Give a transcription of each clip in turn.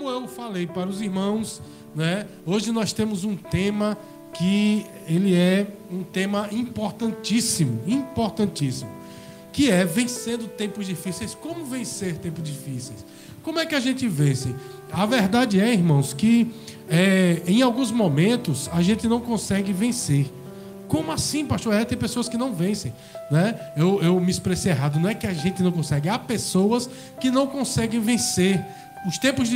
como eu falei para os irmãos, né? Hoje nós temos um tema que ele é um tema importantíssimo, importantíssimo, que é vencendo tempos difíceis. Como vencer tempos difíceis? Como é que a gente vence? A verdade é, irmãos, que é, em alguns momentos a gente não consegue vencer. Como assim, pastor? É, tem pessoas que não vencem. Né? Eu, eu me expressei errado. Não é que a gente não consegue. Há pessoas que não conseguem vencer. Os tempos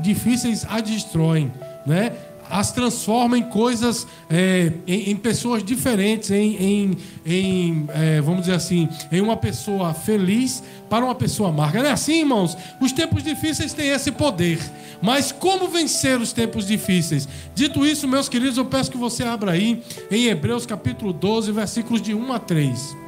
difíceis a destroem. Né? as transforma em coisas, é, em, em, pessoas diferentes, em, em, em é, vamos dizer assim, em uma pessoa feliz para uma pessoa amarga. Não é assim, irmãos? Os tempos difíceis têm esse poder. Mas como vencer os tempos difíceis? Dito isso, meus queridos, eu peço que você abra aí em Hebreus capítulo 12, versículos de 1 a 3.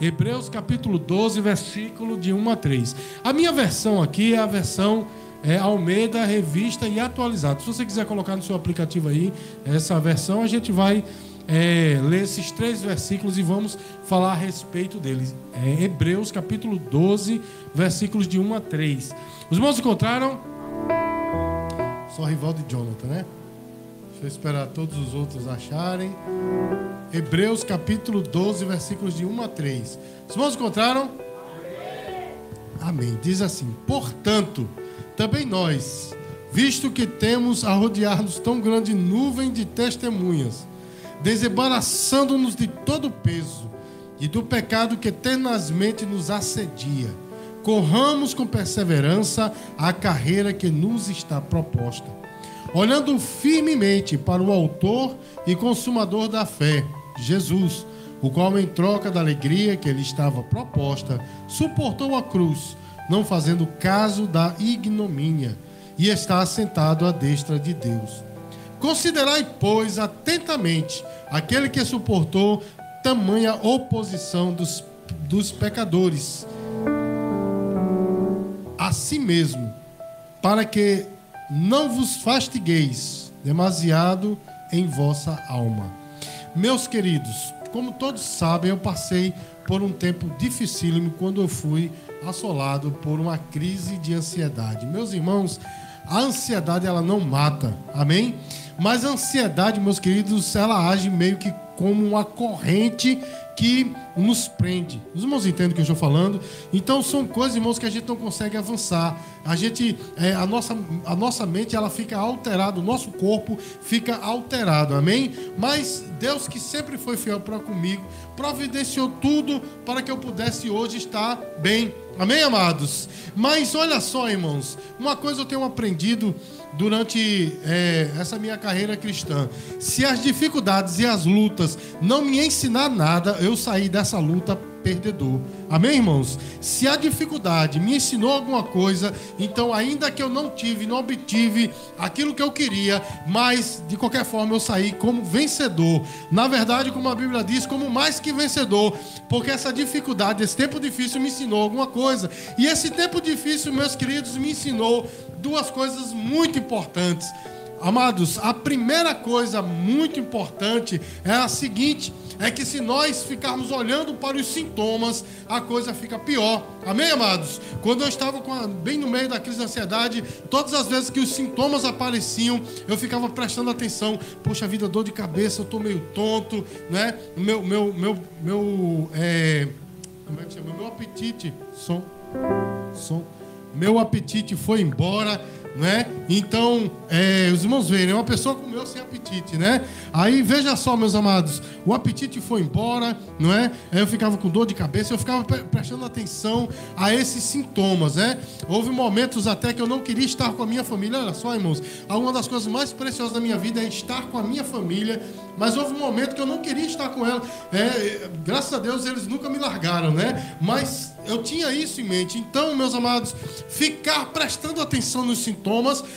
Hebreus capítulo 12, versículo de 1 a 3. A minha versão aqui é a versão é, Almeida Revista e atualizado. Se você quiser colocar no seu aplicativo aí essa versão, a gente vai é, ler esses três versículos e vamos falar a respeito deles. É, Hebreus capítulo 12, versículos de 1 a 3. Os irmãos encontraram? Só rival de Jonathan, né? Deixa eu esperar todos os outros acharem. Hebreus capítulo 12, versículos de 1 a 3. Os irmãos encontraram? Amém. Diz assim: Portanto também nós, visto que temos a rodear-nos tão grande nuvem de testemunhas, desembaraçando-nos de todo o peso e do pecado que tenazmente nos assedia, corramos com perseverança a carreira que nos está proposta, olhando firmemente para o Autor e Consumador da fé, Jesus, o qual, em troca da alegria que lhe estava proposta, suportou a cruz não fazendo caso da ignomínia, e está assentado à destra de Deus. Considerai, pois, atentamente aquele que suportou tamanha oposição dos, dos pecadores a si mesmo, para que não vos fastigueis demasiado em vossa alma. Meus queridos, como todos sabem, eu passei por um tempo dificílimo quando eu fui assolado por uma crise de ansiedade. Meus irmãos, a ansiedade ela não mata, amém? Mas a ansiedade, meus queridos, ela age meio que como uma corrente que nos prende. Os irmãos entendem o que eu estou falando? Então são coisas, irmãos, que a gente não consegue avançar. A gente, é, a, nossa, a nossa mente, ela fica alterada, o nosso corpo fica alterado, amém? Mas Deus que sempre foi fiel para comigo, providenciou tudo para que eu pudesse hoje estar bem. Amém, amados? Mas olha só, irmãos, uma coisa eu tenho aprendido durante é, essa minha carreira cristã. Se as dificuldades e as lutas não me ensinar nada, eu saí dessa luta perdedor. Amém, irmãos? Se a dificuldade me ensinou alguma coisa, então, ainda que eu não tive, não obtive aquilo que eu queria, mas de qualquer forma eu saí como vencedor. Na verdade, como a Bíblia diz, como mais que vencedor, porque essa dificuldade, esse tempo difícil me ensinou alguma coisa. E esse tempo difícil, meus queridos, me ensinou duas coisas muito importantes. Amados, a primeira coisa muito importante é a seguinte: é que se nós ficarmos olhando para os sintomas, a coisa fica pior. Amém, amados? Quando eu estava a, bem no meio da crise de ansiedade, todas as vezes que os sintomas apareciam, eu ficava prestando atenção. Poxa vida, dor de cabeça, eu estou meio tonto, né? Meu, meu, meu, meu, é, como é que chama? Meu apetite, som, som. Meu apetite foi embora né? Então, é, os irmãos veem, uma pessoa comeu sem apetite, né? Aí veja só, meus amados, o apetite foi embora, não é? Aí eu ficava com dor de cabeça, eu ficava prestando atenção a esses sintomas, né? Houve momentos até que eu não queria estar com a minha família. Olha só, irmãos, uma das coisas mais preciosas da minha vida é estar com a minha família, mas houve um momento que eu não queria estar com ela. É, graças a Deus eles nunca me largaram, né? Mas eu tinha isso em mente. Então, meus amados, ficar prestando atenção nos sintomas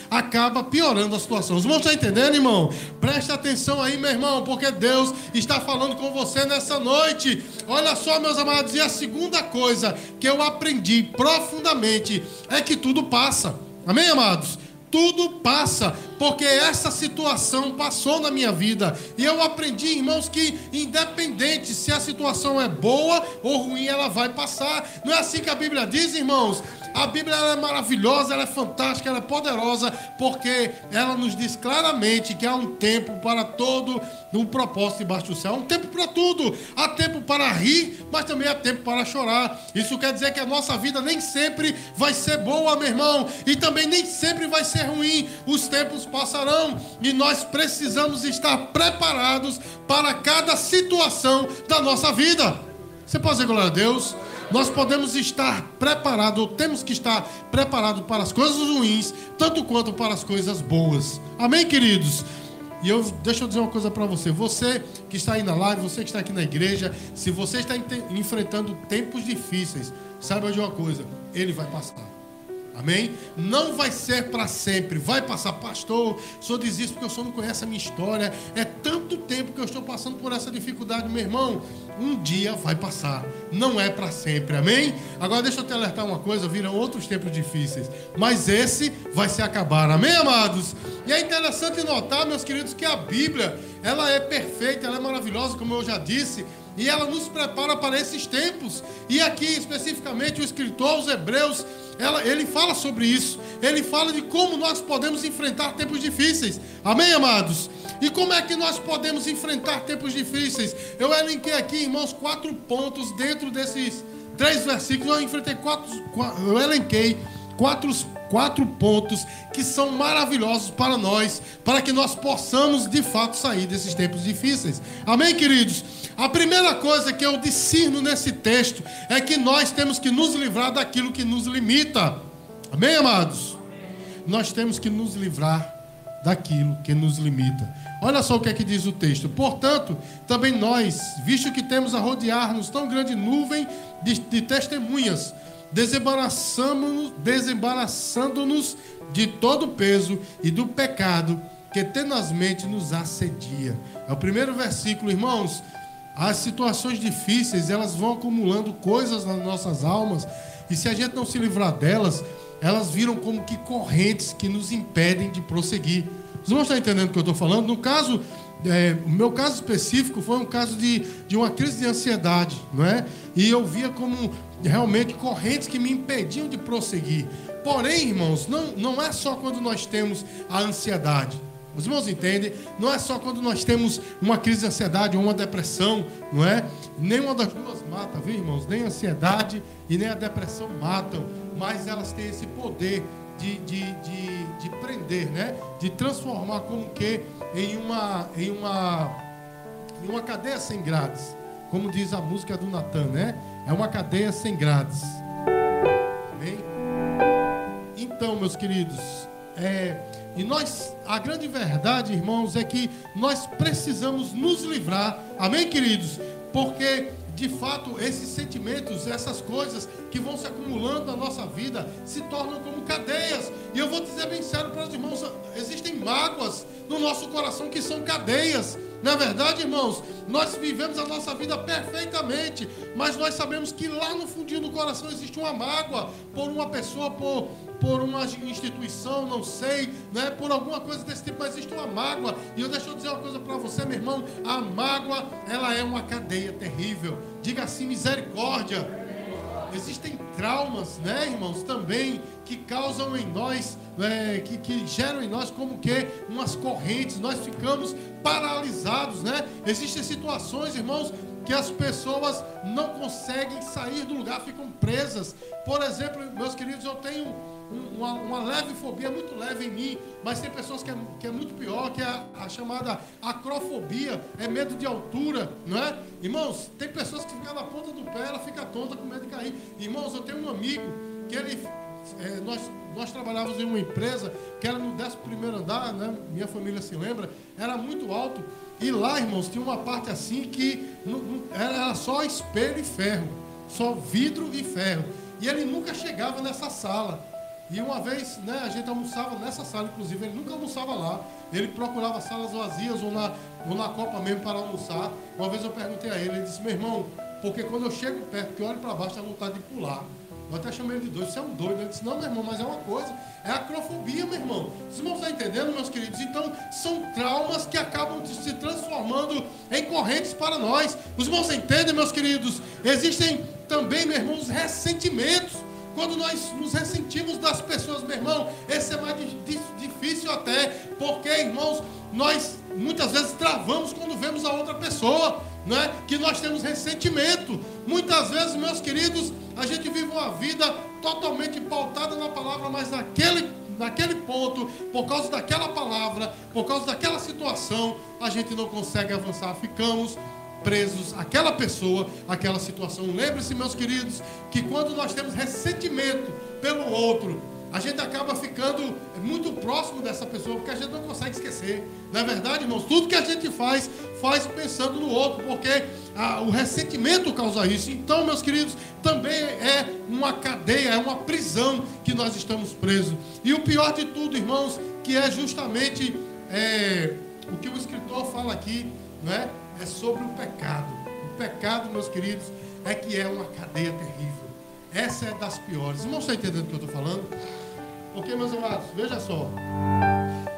acaba piorando a situação. Os irmãos estão entendendo, irmão? Preste atenção aí, meu irmão, porque Deus está falando com você nessa noite. Olha só, meus amados, e a segunda coisa que eu aprendi profundamente é que tudo passa. Amém, amados? Tudo passa. Porque essa situação passou na minha vida. E eu aprendi, irmãos, que independente se a situação é boa ou ruim, ela vai passar. Não é assim que a Bíblia diz, irmãos? A Bíblia é maravilhosa, ela é fantástica, ela é poderosa, porque ela nos diz claramente que há um tempo para todo um propósito debaixo do céu. Há um tempo para tudo. Há tempo para rir, mas também há tempo para chorar. Isso quer dizer que a nossa vida nem sempre vai ser boa, meu irmão, e também nem sempre vai ser ruim. Os tempos passarão e nós precisamos estar preparados para cada situação da nossa vida. Você pode dizer glória a Deus? Nós podemos estar preparados, ou temos que estar preparados para as coisas ruins, tanto quanto para as coisas boas. Amém, queridos? E eu deixa eu dizer uma coisa para você. Você que está aí na live, você que está aqui na igreja, se você está enfrentando tempos difíceis, saiba de uma coisa, ele vai passar. Amém? Não vai ser para sempre, vai passar. Pastor, o senhor diz isso porque o senhor não conhece a minha história. É tanto tempo que eu estou passando por essa dificuldade, meu irmão. Um dia vai passar, não é para sempre, amém? Agora deixa eu te alertar uma coisa: viram outros tempos difíceis, mas esse vai se acabar, amém, amados? E é interessante notar, meus queridos, que a Bíblia ela é perfeita, ela é maravilhosa, como eu já disse e ela nos prepara para esses tempos. E aqui, especificamente, o escritor, os Hebreus, ela, ele fala sobre isso. Ele fala de como nós podemos enfrentar tempos difíceis. Amém, amados? E como é que nós podemos enfrentar tempos difíceis? Eu elenquei aqui, irmãos, quatro pontos dentro desses três versículos. Eu enfrentei quatro, eu elenquei quatro, quatro pontos que são maravilhosos para nós, para que nós possamos de fato sair desses tempos difíceis. Amém, queridos? A primeira coisa que eu discerno nesse texto é que nós temos que nos livrar daquilo que nos limita. Amém, amados? Nós temos que nos livrar daquilo que nos limita. Olha só o que é que diz o texto. Portanto, também nós, visto que temos a rodear-nos tão grande nuvem de, de testemunhas, desembaraçando-nos desembaraçando de todo o peso e do pecado que tenazmente nos assedia. É o primeiro versículo, irmãos. As situações difíceis, elas vão acumulando coisas nas nossas almas, e se a gente não se livrar delas, elas viram como que correntes que nos impedem de prosseguir. Vocês vão estar entendendo o que eu estou falando? No caso, é, o meu caso específico foi um caso de, de uma crise de ansiedade, não é? E eu via como realmente correntes que me impediam de prosseguir. Porém, irmãos, não, não é só quando nós temos a ansiedade. Os irmãos entendem? Não é só quando nós temos uma crise de ansiedade ou uma depressão, não é? Nenhuma das duas mata, viu, irmãos? Nem a ansiedade e nem a depressão matam, mas elas têm esse poder de, de, de, de prender, né? De transformar como que em uma, em uma, em uma cadeia sem grades. Como diz a música do Natan, né? É uma cadeia sem grades. Amém? Então, meus queridos, é e nós, a grande verdade, irmãos, é que nós precisamos nos livrar, amém, queridos? Porque de fato, esses sentimentos, essas coisas que vão se acumulando na nossa vida, se tornam como cadeias. E eu vou dizer bem sério para os irmãos: existem mágoas no nosso coração que são cadeias. Na é verdade, irmãos, nós vivemos a nossa vida perfeitamente, mas nós sabemos que lá no fundinho do coração existe uma mágoa por uma pessoa, por, por uma instituição, não sei, né, por alguma coisa desse tipo, mas existe uma mágoa. E eu deixo eu dizer uma coisa para você, meu irmão: a mágoa, ela é uma cadeia terrível. Diga assim, misericórdia. Existem traumas, né, irmãos, também que causam em nós, é, que, que geram em nós como que umas correntes, nós ficamos paralisados, né? Existem situações, irmãos, que as pessoas não conseguem sair do lugar, ficam presas. Por exemplo, meus queridos, eu tenho uma, uma, leve fobia, muito leve em mim, mas tem pessoas que é, que é muito pior, que é a, a, chamada acrofobia, é medo de altura, não é? Irmãos, tem pessoas que ficam na ponta do pé, ela fica tonta com medo de cair. Irmãos, eu tenho um amigo que ele. É, nós, nós trabalhávamos em uma empresa que era no 11 andar, né? minha família se lembra, era muito alto. E lá, irmãos, tinha uma parte assim que não, não, era só espelho e ferro, só vidro e ferro. E ele nunca chegava nessa sala. E uma vez, né, a gente almoçava nessa sala, inclusive, ele nunca almoçava lá. Ele procurava salas vazias ou na, ou na Copa mesmo para almoçar. Uma vez eu perguntei a ele, ele disse, meu irmão, porque quando eu chego perto, que olho para baixo, dá vontade de pular. Eu até chamei ele de doido. Você é um doido. Ele disse, não, meu irmão, mas é uma coisa. É acrofobia, meu irmão. Vocês não estão entendendo, meus queridos? Então, são traumas que acabam se transformando em correntes para nós. Os irmãos entendem, meus queridos? Existem também, meu irmão, os ressentimentos. Quando nós nos ressentimos das pessoas, meu irmão, esse é mais difícil até, porque, irmãos, nós muitas vezes travamos quando vemos a outra pessoa, não é? Que nós temos ressentimento. Muitas vezes, meus queridos, a gente vive uma vida totalmente pautada na palavra, mas naquele, naquele ponto, por causa daquela palavra, por causa daquela situação, a gente não consegue avançar. Ficamos presos àquela pessoa, àquela situação. Lembre-se, meus queridos, que quando nós temos ressentimento pelo outro, a gente acaba ficando muito próximo dessa pessoa, porque a gente não consegue esquecer. Na é verdade, irmãos, tudo que a gente faz, faz pensando no outro, porque ah, o ressentimento causa isso. Então, meus queridos, também é uma cadeia, é uma prisão que nós estamos presos. E o pior de tudo, irmãos, que é justamente é, o que o escritor fala aqui, não é? É sobre o pecado. O pecado, meus queridos, é que é uma cadeia terrível. Essa é das piores. Irmãos, estão entendendo o que eu estou falando? Porque, meus amados, veja só.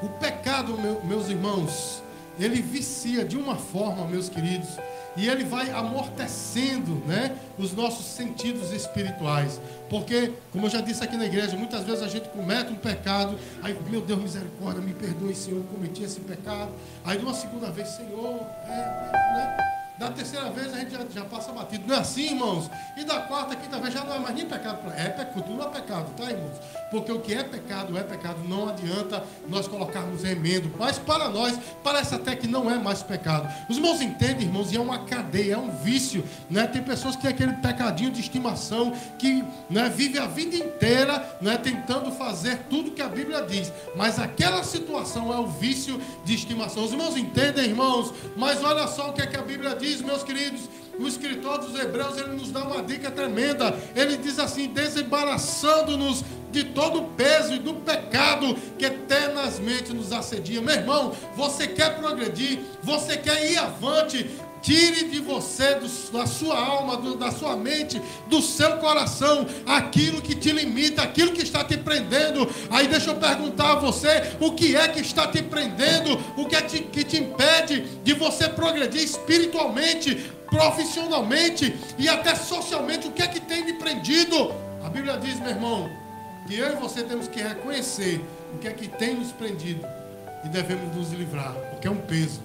O pecado, meu, meus irmãos, ele vicia de uma forma, meus queridos, e ele vai amortecendo né, os nossos sentidos espirituais. Porque, como eu já disse aqui na igreja, muitas vezes a gente comete um pecado, aí, meu Deus, misericórdia, me perdoe, Senhor, eu cometi esse pecado. Aí, de uma segunda vez, Senhor, é, é, né? Da terceira vez a gente já, já, passa batido. Não é assim, irmãos? E da quarta, quinta vez já não é mais nem pecado. É pecado, tudo é pecado, tá, irmãos? Porque o que é pecado é pecado. Não adianta nós colocarmos remendo. Mas para nós, parece até que não é mais pecado. Os irmãos entendem, irmãos, e é uma cadeia, é um vício. Né? Tem pessoas que têm aquele pecadinho de estimação, que né, vive a vida inteira né, tentando fazer tudo que a Bíblia diz. Mas aquela situação é o vício de estimação. Os irmãos entendem, irmãos? Mas olha só o que, é que a Bíblia diz diz, meus queridos, o escritor dos Hebreus, ele nos dá uma dica tremenda. Ele diz assim: desembaraçando-nos de todo o peso e do pecado que eternamente nos assedia. Meu irmão, você quer progredir, você quer ir avante, Tire de você, do, da sua alma, do, da sua mente, do seu coração, aquilo que te limita, aquilo que está te prendendo. Aí deixa eu perguntar a você: o que é que está te prendendo? O que é que, que te impede de você progredir espiritualmente, profissionalmente e até socialmente? O que é que tem me prendido? A Bíblia diz, meu irmão, que eu e você temos que reconhecer o que é que tem nos prendido e devemos nos livrar, porque é um peso,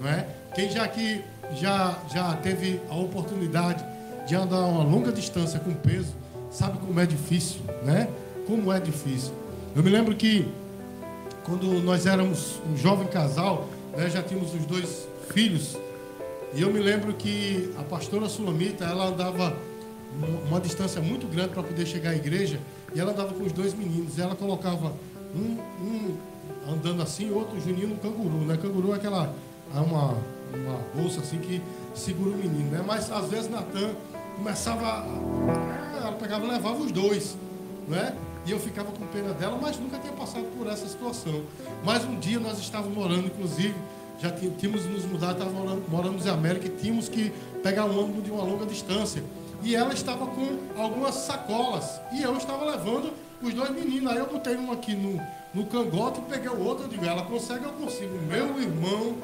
não é? Quem já aqui já, já teve a oportunidade de andar uma longa distância com peso, sabe como é difícil, né? Como é difícil. Eu me lembro que quando nós éramos um jovem casal, né, já tínhamos os dois filhos, e eu me lembro que a pastora Sulamita, ela andava uma distância muito grande para poder chegar à igreja, e ela andava com os dois meninos, e ela colocava um, um andando assim, outro Juninho no canguru, né? Canguru é aquela é uma uma bolsa assim que segura o menino, né? Mas às vezes Natan começava, ela pegava e levava os dois, né? E eu ficava com pena dela, mas nunca tinha passado por essa situação. Mas um dia nós estávamos morando, inclusive, já tínhamos nos mudado, estávamos morando, em América e tínhamos que pegar um ônibus de uma longa distância. E ela estava com algumas sacolas e eu estava levando os dois meninos. Aí eu botei um aqui no, no cangote peguei o outro. Eu digo, ela consegue, eu consigo. Meu irmão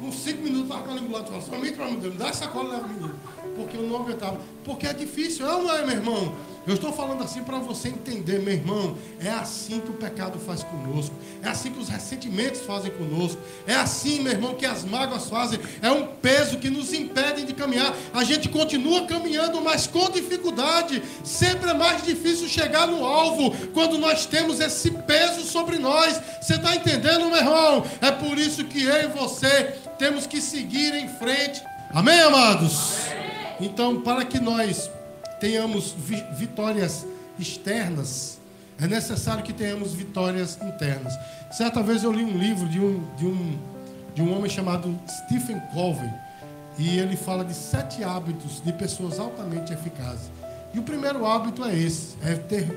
com cinco minutos estava com a ambulante somente para me dar essa cola leva menino. Porque eu não aguentava. Porque é difícil, é ou não é, meu irmão? Eu estou falando assim para você entender, meu irmão. É assim que o pecado faz conosco. É assim que os ressentimentos fazem conosco. É assim, meu irmão, que as mágoas fazem. É um peso que nos impede de caminhar. A gente continua caminhando, mas com dificuldade. Sempre é mais difícil chegar no alvo quando nós temos esse peso sobre nós. Você está entendendo, meu irmão? É por isso que eu e você temos que seguir em frente. Amém, amados? Amém. Então, para que nós tenhamos vitórias externas, é necessário que tenhamos vitórias internas. Certa vez eu li um livro de um, de um, de um homem chamado Stephen Covey, e ele fala de sete hábitos de pessoas altamente eficazes. E o primeiro hábito é esse: é ter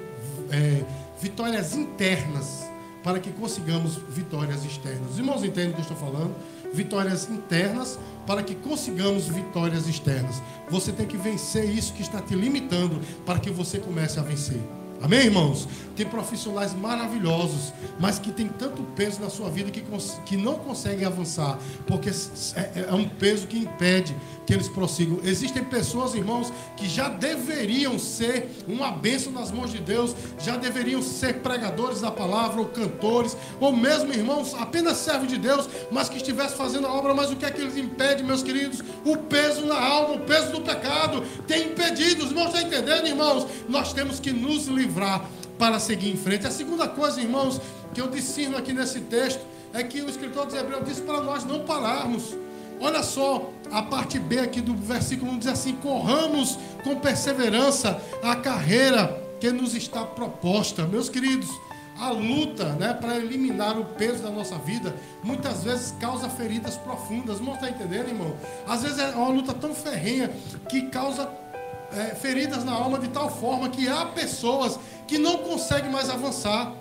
é, vitórias internas para que consigamos vitórias externas. Os irmãos entendem o que eu estou falando? Vitórias internas para que consigamos vitórias externas. Você tem que vencer isso que está te limitando para que você comece a vencer. Amém, irmãos? Tem profissionais maravilhosos, mas que tem tanto peso na sua vida que, que não conseguem avançar, porque é, é, um peso que impede que eles prossigam. Existem pessoas, irmãos, que já deveriam ser uma bênção nas mãos de Deus, já deveriam ser pregadores da palavra, ou cantores, ou mesmo, irmãos, apenas servos de Deus, mas que estivessem fazendo a obra, mas o que é que eles impede, meus queridos? O peso na alma, o peso do pecado, tem impedido. Os irmãos estão entendendo, irmãos? Nós temos que nos livrar para seguir em frente. A segunda coisa, irmãos, que eu discerno aqui nesse texto é que o escritor de Hebreus disse para nós não pararmos. Olha só, a parte B aqui do versículo 1 diz assim: corramos com perseverança a carreira que nos está proposta. Meus queridos, a luta né, para eliminar o peso da nossa vida muitas vezes causa feridas profundas. Não está entendendo, irmão? Às vezes é uma luta tão ferrenha que causa é, feridas na alma de tal forma que há pessoas que não conseguem mais avançar.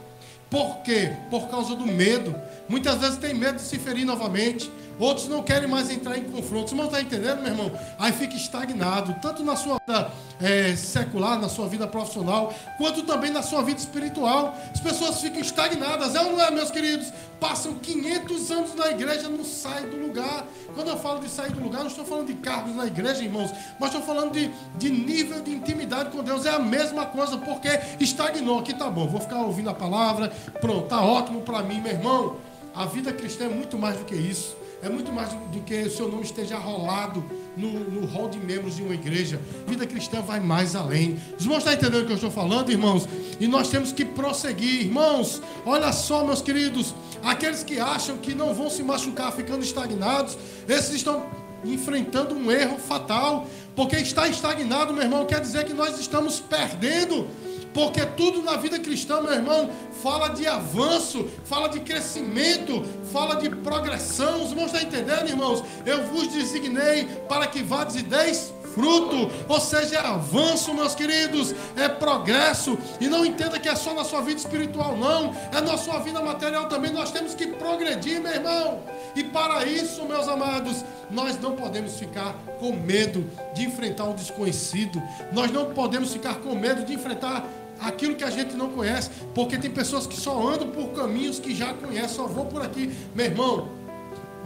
Por quê? Por causa do medo. Muitas vezes tem medo de se ferir novamente. Outros não querem mais entrar em confronto. Você não está entendendo, meu irmão? Aí fica estagnado, tanto na sua vida é, secular, na sua vida profissional, quanto também na sua vida espiritual. As pessoas ficam estagnadas, é ou não é, meus queridos? Passam 500 anos na igreja, não saem do lugar. Quando eu falo de sair do lugar, não estou falando de cargos na igreja, irmãos, mas estou falando de, de nível de intimidade com Deus. É a mesma coisa, porque estagnou. Aqui tá bom, vou ficar ouvindo a palavra, pronto, tá ótimo para mim, meu irmão. A vida cristã é muito mais do que isso. É muito mais do que o seu nome esteja rolado no, hall de membros de uma igreja. Vida cristã vai mais além. Os irmãos estão entendendo o que eu estou falando, irmãos? E nós temos que prosseguir. Irmãos, olha só, meus queridos. Aqueles que acham que não vão se machucar ficando estagnados, esses estão enfrentando um erro fatal. Porque estar estagnado, meu irmão, quer dizer que nós estamos perdendo porque tudo na vida cristã, meu irmão, fala de avanço, fala de crescimento, fala de progressão. Os irmãos estão entendendo, irmãos? Eu vos designei para que vades e deis fruto, ou seja, é avanço, meus queridos, é progresso. E não entenda que é só na sua vida espiritual, não, é na sua vida material também. Nós temos que progredir, meu irmão. E para isso, meus amados, nós não podemos ficar com medo de enfrentar o desconhecido, nós não podemos ficar com medo de enfrentar aquilo que a gente não conhece, porque tem pessoas que só andam por caminhos que já conhecem, só vou por aqui. Meu irmão,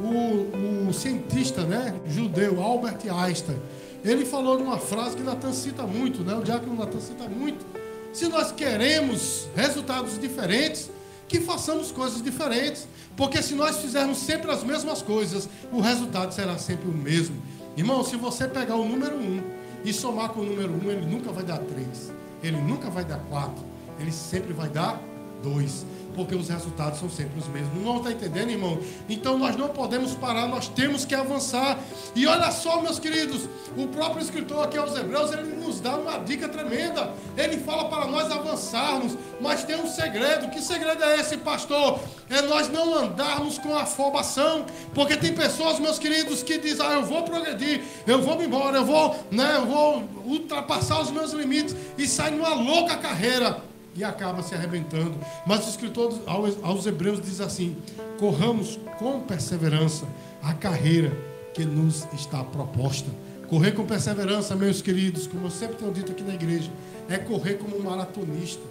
o, o cientista né, judeu Albert Einstein, ele falou numa frase que Natan cita muito, né? O diácono Natan cita muito. Se nós queremos resultados diferentes, que façamos coisas diferentes. Porque se nós fizermos sempre as mesmas coisas, o resultado será sempre o mesmo. Irmão, se você pegar o número 1 um e somar com o número 1, um, ele nunca vai dar 3. Ele nunca vai dar 4. Ele sempre vai dar 2 porque os resultados são sempre os mesmos. Não está entendendo, irmão? Então nós não podemos parar, nós temos que avançar. E olha só, meus queridos, o próprio escritor aqui aos Hebreus, ele nos dá uma dica tremenda. Ele fala para nós avançarmos, mas tem um segredo. Que segredo é esse, pastor? É nós não andarmos com afobação, porque tem pessoas, meus queridos, que dizem: "Ah, eu vou progredir, eu vou me embora, eu vou, né, eu vou ultrapassar os meus limites" e sai numa louca carreira e acaba se arrebentando. Mas o escritor aos, Hebreus diz assim: corramos com perseverança a carreira que nos está proposta. Correr com perseverança, meus queridos, como eu sempre tenho dito aqui na igreja, é correr como um maratonista.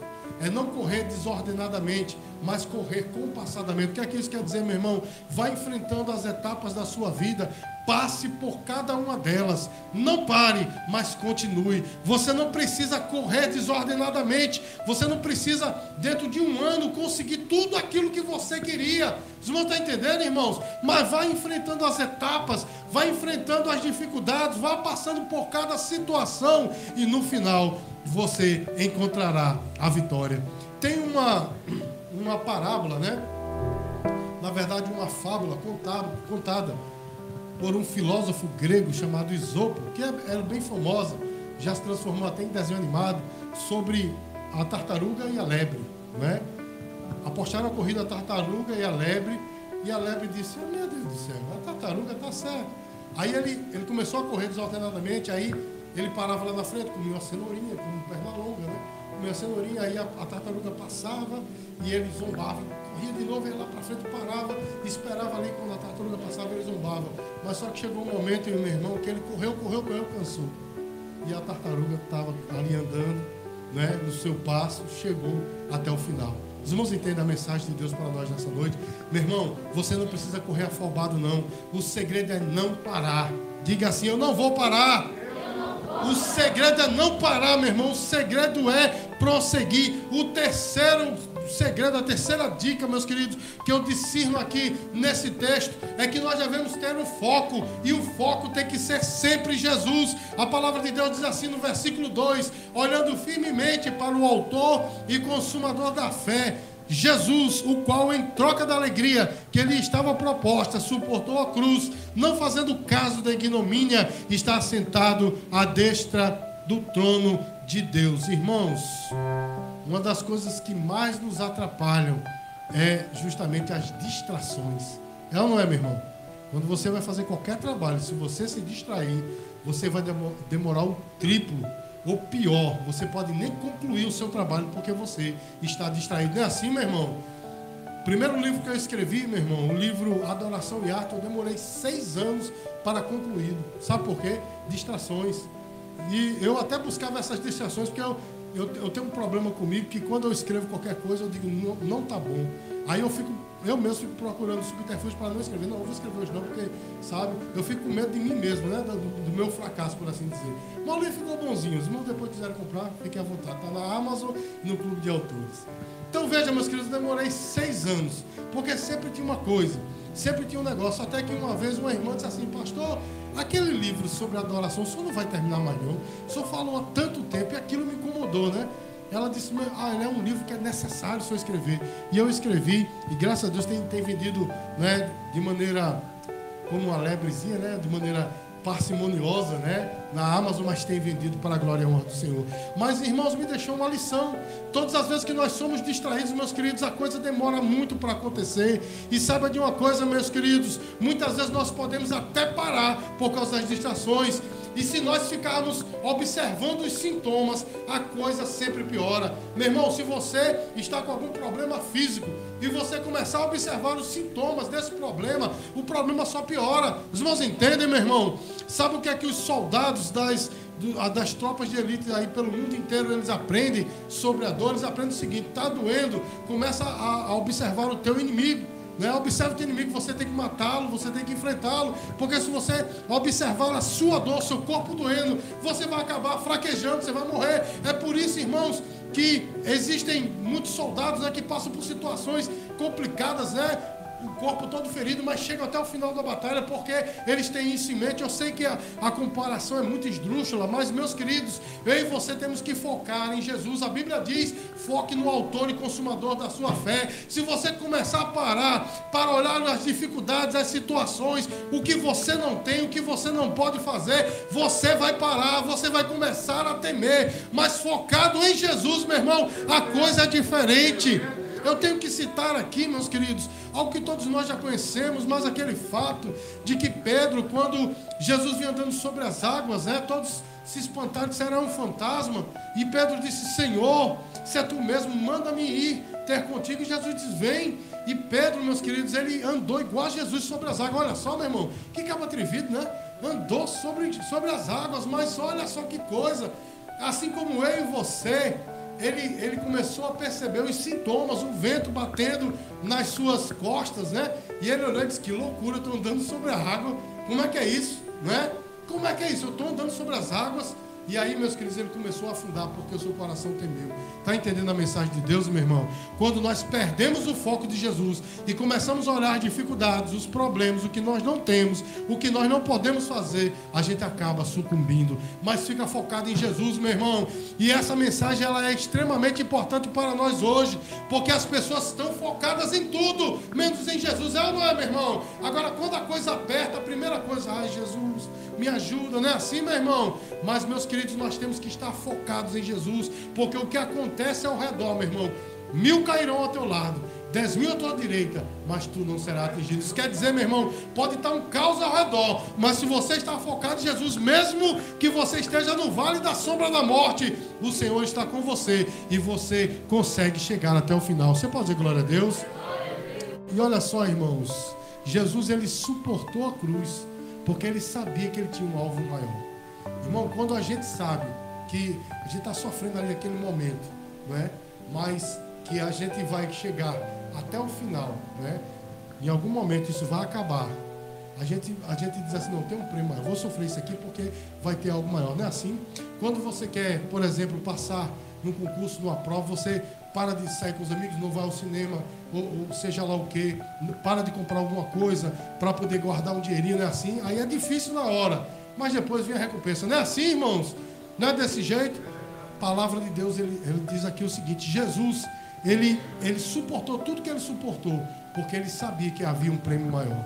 É não correr desordenadamente, mas correr compassadamente. O que é que isso quer dizer, meu irmão? Vai enfrentando as etapas da sua vida, passe por cada uma delas. Não pare, mas continue. Você não precisa correr desordenadamente. Você não precisa, dentro de um ano, conseguir tudo aquilo que você queria. Vocês vão estar entendendo, irmãos? Mas vai enfrentando as etapas, vai enfrentando as dificuldades, vai passando por cada situação e no final você encontrará a vitória. Tem uma, uma parábola, né? Na verdade, uma fábula contada, contada por um filósofo grego chamado Isopo, que era é, é bem famosa, já se transformou até em desenho animado, sobre a tartaruga e a lebre. Né? Apostaram a corrida a tartaruga e a lebre, e a lebre disse: Meu Deus do céu, a tartaruga está certa. Aí ele, ele começou a correr desordenadamente, aí ele parava lá na frente, comia uma cenourinha, com perna longa, né? A cenourinha, aí a, a tartaruga passava e ele zombava, corria de novo, ia lá para frente, parava, esperava ali quando a tartaruga passava, ele zombava. Mas só que chegou um momento, meu irmão, que ele correu, correu, correu, cansou. E a tartaruga estava ali andando, né, no seu passo, chegou até o final. Os irmãos entendem a mensagem de Deus para nós nessa noite? Meu irmão, você não precisa correr afobado, não. O segredo é não parar. Diga assim: Eu não vou parar. O segredo é não parar, meu irmão. O segredo é prosseguir. O terceiro segredo, a terceira dica, meus queridos, que eu discerno aqui nesse texto, é que nós devemos ter um foco, e o foco tem que ser sempre Jesus. A palavra de Deus diz assim no versículo 2: olhando firmemente para o Autor e Consumador da fé Jesus, o qual, em troca da alegria que lhe estava proposta, suportou a cruz, não fazendo caso da ignomínia, está sentado à destra do trono de Deus. Irmãos, uma das coisas que mais nos atrapalham é justamente as distrações. É ou não é, meu irmão? Quando você vai fazer qualquer trabalho, se você se distrair, você vai demorar o triplo ou pior, você pode nem concluir o seu trabalho porque você está distraído. Não é assim, meu irmão? Primeiro livro que eu escrevi, meu irmão, o livro Adoração e Arte, eu demorei seis anos para concluí-lo. Sabe por quê? Distrações. E eu até buscava essas distrações porque eu, eu, eu, tenho um problema comigo que quando eu escrevo qualquer coisa, eu digo, não, não tá bom. Aí eu fico eu mesmo fico procurando subterfúgio para não escrever. Não, eu vou escrever hoje não, porque, sabe, eu fico com medo de mim mesmo, né? Do, do meu fracasso, por assim dizer. Mas o ficou bonzinho. Os irmãos depois quiserem comprar, fiquem à vontade. Está na Amazon e no Clube de Autores. Então veja, meus queridos, eu demorei seis anos. Porque sempre tinha uma coisa, sempre tinha um negócio. Até que uma vez uma irmã disse assim, pastor, aquele livro sobre adoração, senhor não vai terminar mais não. Senhor falou há tanto tempo e aquilo me incomodou, né? Ela disse, ah, é um livro que é necessário o senhor escrever. E eu escrevi, e graças a Deus tem, tem vendido né, de maneira, como uma lebrezinha, né, de maneira parcimoniosa, né? Na Amazon, mas tem vendido para a glória e honra do Senhor. Mas, irmãos, me deixou uma lição. Todas as vezes que nós somos distraídos, meus queridos, a coisa demora muito para acontecer. E saiba de uma coisa, meus queridos, muitas vezes nós podemos até parar por causa das distrações. E se nós ficarmos observando os sintomas, a coisa sempre piora. Meu irmão, se você está com algum problema físico e você começar a observar os sintomas desse problema, o problema só piora. Os irmãos entendem, meu irmão? Sabe o que é que os soldados das, das tropas de elite aí pelo mundo inteiro eles aprendem sobre a dor? Eles aprendem o seguinte: está doendo, começa a, a observar o teu inimigo. Né? Observe teu inimigo, você tem que matá-lo, você tem que enfrentá-lo. Porque se você observar a sua dor, seu corpo doendo, você vai acabar fraquejando, você vai morrer. É por isso, irmãos, que existem muitos soldados né, que passam por situações complicadas, né? O corpo todo ferido, mas chegam até o final da batalha porque eles têm isso em mente. Eu sei que a, a comparação é muito esdrúxula, mas, meus queridos, eu e você temos que focar em Jesus. A Bíblia diz: foque no autor e consumador da sua fé. Se você começar a parar para olhar as dificuldades, as situações, o que você não tem, o que você não pode fazer, você vai parar, você vai começar a temer. Mas focado em Jesus, meu irmão, a coisa é diferente. Eu tenho que citar aqui, meus queridos, algo que todos nós já conhecemos, mas aquele fato de que Pedro, quando Jesus vinha andando sobre as águas, né, todos se espantaram, disseram, é um fantasma. E Pedro disse, Senhor, se é tu mesmo, manda-me ir ter contigo. E Jesus diz, vem. E Pedro, meus queridos, ele andou igual a Jesus sobre as águas. Olha só, meu irmão, que cabo atrevido, né? Andou sobre, sobre as águas, mas olha só que coisa. Assim como eu e você, ele, ele começou a perceber os sintomas, o vento batendo nas suas costas, né? E ele olhou e disse: Que loucura, eu estou andando sobre a água. Como é que é isso? Né? Como é que é isso? Eu estou andando sobre as águas e aí, meus queridos, ele começou a afundar porque o seu coração temeu. Está entendendo a mensagem de Deus, meu irmão? Quando nós perdemos o foco de Jesus e começamos a olhar dificuldades, os problemas, o que nós não temos, o que nós não podemos fazer, a gente acaba sucumbindo. Mas fica focado em Jesus, meu irmão. E essa mensagem ela é extremamente importante para nós hoje, porque as pessoas estão focadas em tudo, menos em Jesus. É ou não é, meu irmão? Agora, quando a coisa aperta, a primeira coisa, ai, Jesus, me ajuda, não é assim, meu irmão? Mas, meus queridos, nós temos que estar focados em Jesus, porque o que acontece ao redor, meu irmão, mil cairão ao teu lado, dez mil à tua direita, mas tu não serás atingido. Isso quer dizer, meu irmão, pode estar um caos ao redor, mas se você está focado em Jesus, mesmo que você esteja no vale da sombra da morte, o Senhor está com você e você consegue chegar até o final. Você pode dizer glória a Deus? E olha só, irmãos, Jesus ele suportou a cruz porque ele sabia que ele tinha um alvo maior. Irmão, quando a gente sabe que a gente está sofrendo ali naquele momento, não é? mas que a gente vai chegar até o final, né? em algum momento isso vai acabar. A gente, a gente diz assim, não, tem um prêmio maior, vou sofrer isso aqui porque vai ter algo maior. Não é assim? Quando você quer, por exemplo, passar num concurso, numa prova, você para de sair com os amigos, não vai ao cinema, ou, ou seja lá o que, para de comprar alguma coisa para poder guardar um dinheirinho, não é assim? Aí é difícil na hora, mas depois vem a recompensa. Não é assim, irmãos? Não é desse jeito? A palavra de Deus, ele, ele diz aqui o seguinte: Jesus, ele, ele suportou tudo que ele suportou, porque ele sabia que havia um prêmio maior.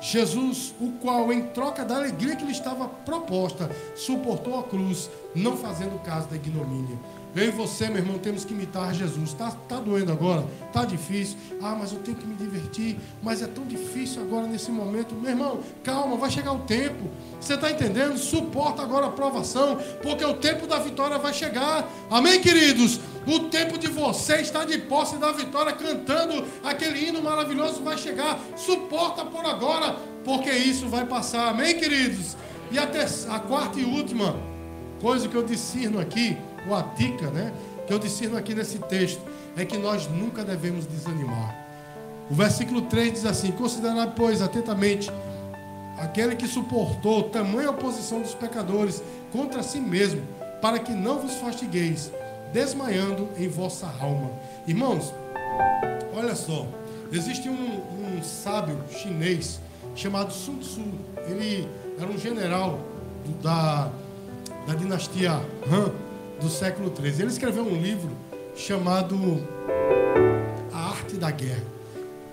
Jesus, o qual, em troca da alegria que lhe estava proposta, suportou a cruz, não fazendo caso da ignomínia. Eu e você, meu irmão, temos que imitar Jesus. Está tá doendo agora? Está difícil? Ah, mas eu tenho que me divertir. Mas é tão difícil agora nesse momento. Meu irmão, calma, vai chegar o tempo. Você está entendendo? Suporta agora a provação, porque o tempo da vitória vai chegar. Amém, queridos? O tempo de você estar de posse da vitória, cantando aquele hino maravilhoso, vai chegar. Suporta por agora, porque isso vai passar. Amém, queridos? E a, a quarta e última coisa que eu discerno aqui ou a dica, né, que eu discerno aqui nesse texto, é que nós nunca devemos desanimar. O versículo 3 diz assim: Considerai, pois, atentamente aquele que suportou tamanha oposição dos pecadores contra si mesmo, para que não vos fastigueis, desmaiando em vossa alma. Irmãos, olha só, existe um, um sábio chinês chamado Sun Tzu. Ele era um general da, da dinastia Han do século XIII. Ele escreveu um livro chamado A Arte da Guerra.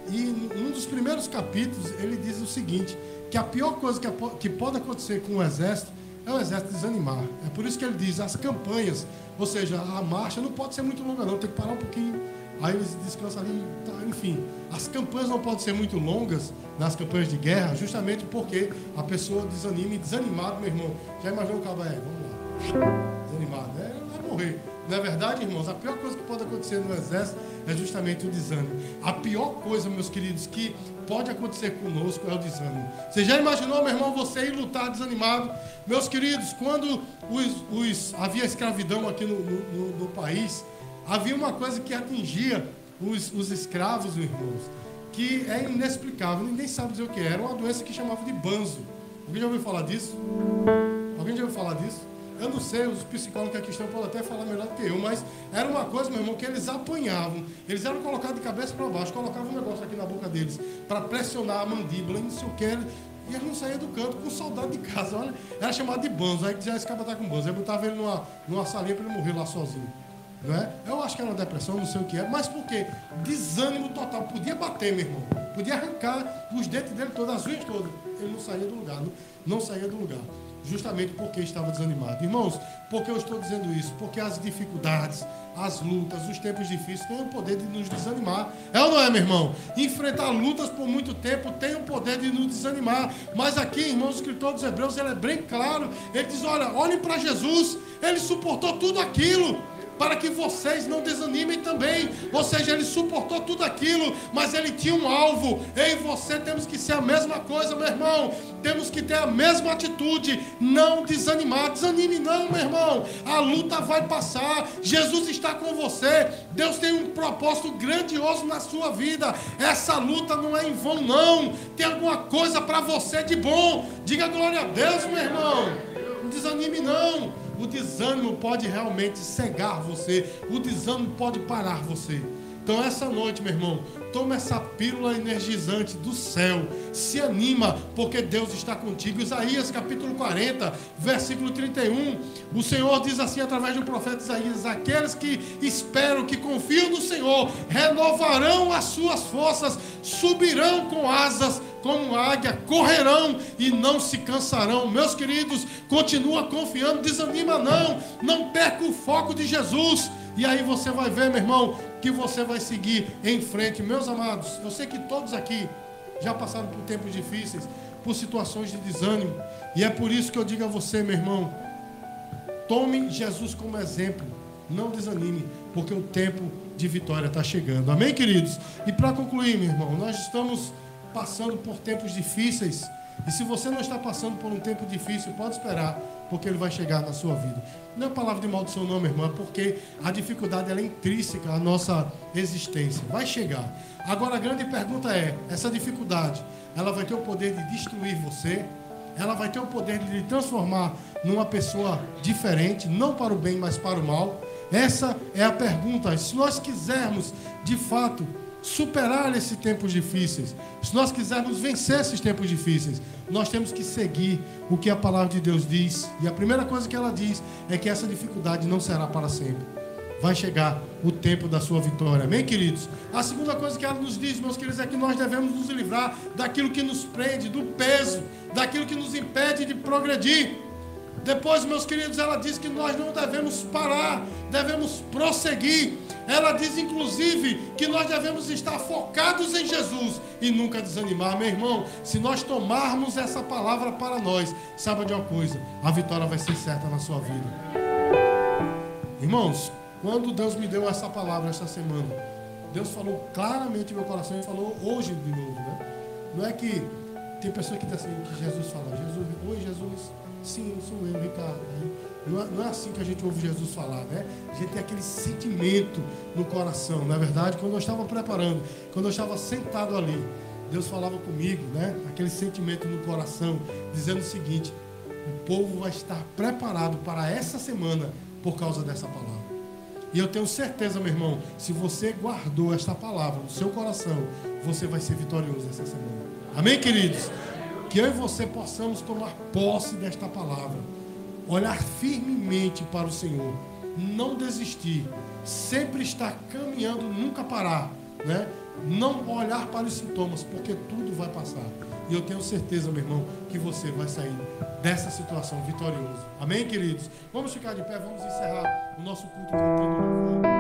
E num dos primeiros capítulos ele diz o seguinte, que a pior coisa que pode acontecer com o exército é o exército desanimar. É por isso que ele diz, as campanhas, ou seja, a marcha não pode ser muito longa não, tem que parar um pouquinho. Aí eles descansam ali, tá, enfim. As campanhas não podem ser muito longas nas campanhas de guerra, justamente porque a pessoa desanima e desanimado, meu irmão. Já imaginou o cabo é, vamos lá desanimado. É, vai morrer. Não é verdade, irmãos? A pior coisa que pode acontecer no exército é justamente o desânimo. A pior coisa, meus queridos, que pode acontecer conosco é o desânimo. Você já imaginou, meu irmão, você ir lutar desanimado? Meus queridos, quando os, os havia escravidão aqui no, no, no, país, havia uma coisa que atingia os, os escravos, irmãos, que é inexplicável, ninguém sabe dizer o que era. Era uma doença que chamava de banzo. Alguém já ouviu falar disso? Alguém já ouviu falar disso? Eu não sei, os psicólogos que aqui estão podem até falar melhor do que eu, mas era uma coisa, meu irmão, que eles apanhavam. Eles eram colocados de cabeça para baixo, colocavam um negócio aqui na boca deles para pressionar a mandíbula e não sei o que. E eles não saíam do canto com saudade de casa. Olha, era chamado de banzo. Aí dizia, esse cara tá com banzo. Aí botava ele numa, numa salinha para ele morrer lá sozinho. Não é? Eu acho que era uma depressão, não sei o que é. Mas por quê? Desânimo total. Podia bater, meu irmão. Podia arrancar os dentes dele todos, as unhas todas. Ele não saía do lugar. Não, não saía do lugar justamente porque estava desanimado. Irmãos, por que eu estou dizendo isso? Porque as dificuldades, as lutas, os tempos difíceis têm o poder de nos desanimar. É ou não é, meu irmão? Enfrentar lutas por muito tempo tem o poder de nos desanimar. Mas aqui, irmãos, o escritor dos Hebreus, ele é bem claro. Ele diz: olha, olhem para Jesus, ele suportou tudo aquilo para que vocês não desanimem também. Ou seja, ele suportou tudo aquilo, mas ele tinha um alvo. Eu e você temos que ser a mesma coisa, meu irmão. Temos que ter a mesma atitude, não desanimar. Desanime não, meu irmão. A luta vai passar. Jesus está com você. Deus tem um propósito grandioso na sua vida. Essa luta não é em vão, não. Tem alguma coisa para você de bom. Diga glória a Deus, meu irmão. Não desanime não. O desânimo pode realmente cegar você. O desânimo pode parar você. Então, essa noite, meu irmão, toma essa pílula energizante do céu. Se anima, porque Deus está contigo. Isaías capítulo 40, versículo 31. O Senhor diz assim através do profeta Isaías: Aqueles que esperam, que confiam no Senhor, renovarão as suas forças, subirão com asas como águia, correrão e não se cansarão. Meus queridos, continua confiando, desanima não, não perca o foco de Jesus. E aí você vai ver, meu irmão, que você vai seguir em frente. Meus amados, eu sei que todos aqui já passaram por tempos difíceis, por situações de desânimo, e é por isso que eu digo a você, meu irmão, tome Jesus como exemplo, não desanime, porque o tempo de vitória está chegando. Amém, queridos? E para concluir, meu irmão, nós estamos passando por tempos difíceis. E se você não está passando por um tempo difícil, pode esperar, porque ele vai chegar na sua vida. Não é palavra de maldição, não, irmão, é porque a dificuldade é intrínseca à nossa existência. Vai chegar. Agora a grande pergunta é: essa dificuldade, ela vai ter o poder de destruir você? Ela vai ter o poder de lhe transformar numa pessoa diferente, não para o bem, mas para o mal? Essa é a pergunta. Se nós quisermos, de fato, superar esses tempos difíceis, se nós quisermos vencer esses tempos difíceis, nós temos que seguir o que a palavra de Deus diz. E a primeira coisa que ela diz é que essa dificuldade não será para sempre. Vai chegar o tempo da sua vitória. Amém, queridos? A segunda coisa que ela nos diz, meus queridos, é que nós devemos nos livrar daquilo que nos prende, do peso, daquilo que nos impede de progredir. Depois, meus queridos, ela diz que nós não devemos parar, devemos prosseguir. Ela diz, inclusive, que nós devemos estar focados em Jesus e nunca desanimar. Meu irmão, se nós tomarmos essa palavra para nós, saiba de uma coisa: a vitória vai ser certa na sua vida. Irmãos, quando Deus me deu essa palavra esta semana, Deus falou claramente no meu coração e falou hoje de novo, né? Não é que tem pessoa que diz assim, que Jesus fala, Jesus, oi Jesus, Sim, sou eu, Ricardo. Não é, não é, assim que a gente ouve Jesus falar, né? A gente tem aquele sentimento no coração. Na é verdade, quando eu estava preparando, quando eu estava sentado ali, Deus falava comigo, né? Aquele sentimento no coração, dizendo o seguinte: o povo vai estar preparado para essa semana por causa dessa palavra. E eu tenho certeza, meu irmão, se você guardou esta palavra no seu coração, você vai ser vitorioso essa semana. Amém, queridos? Que eu e você possamos tomar posse desta palavra, olhar firmemente para o Senhor, não desistir, sempre estar caminhando, nunca parar, né? Não olhar para os sintomas, porque tudo vai passar. E eu tenho certeza, meu irmão, que você vai sair dessa situação vitorioso. Amém, queridos? Vamos ficar de pé, vamos encerrar o nosso culto cantando louvor.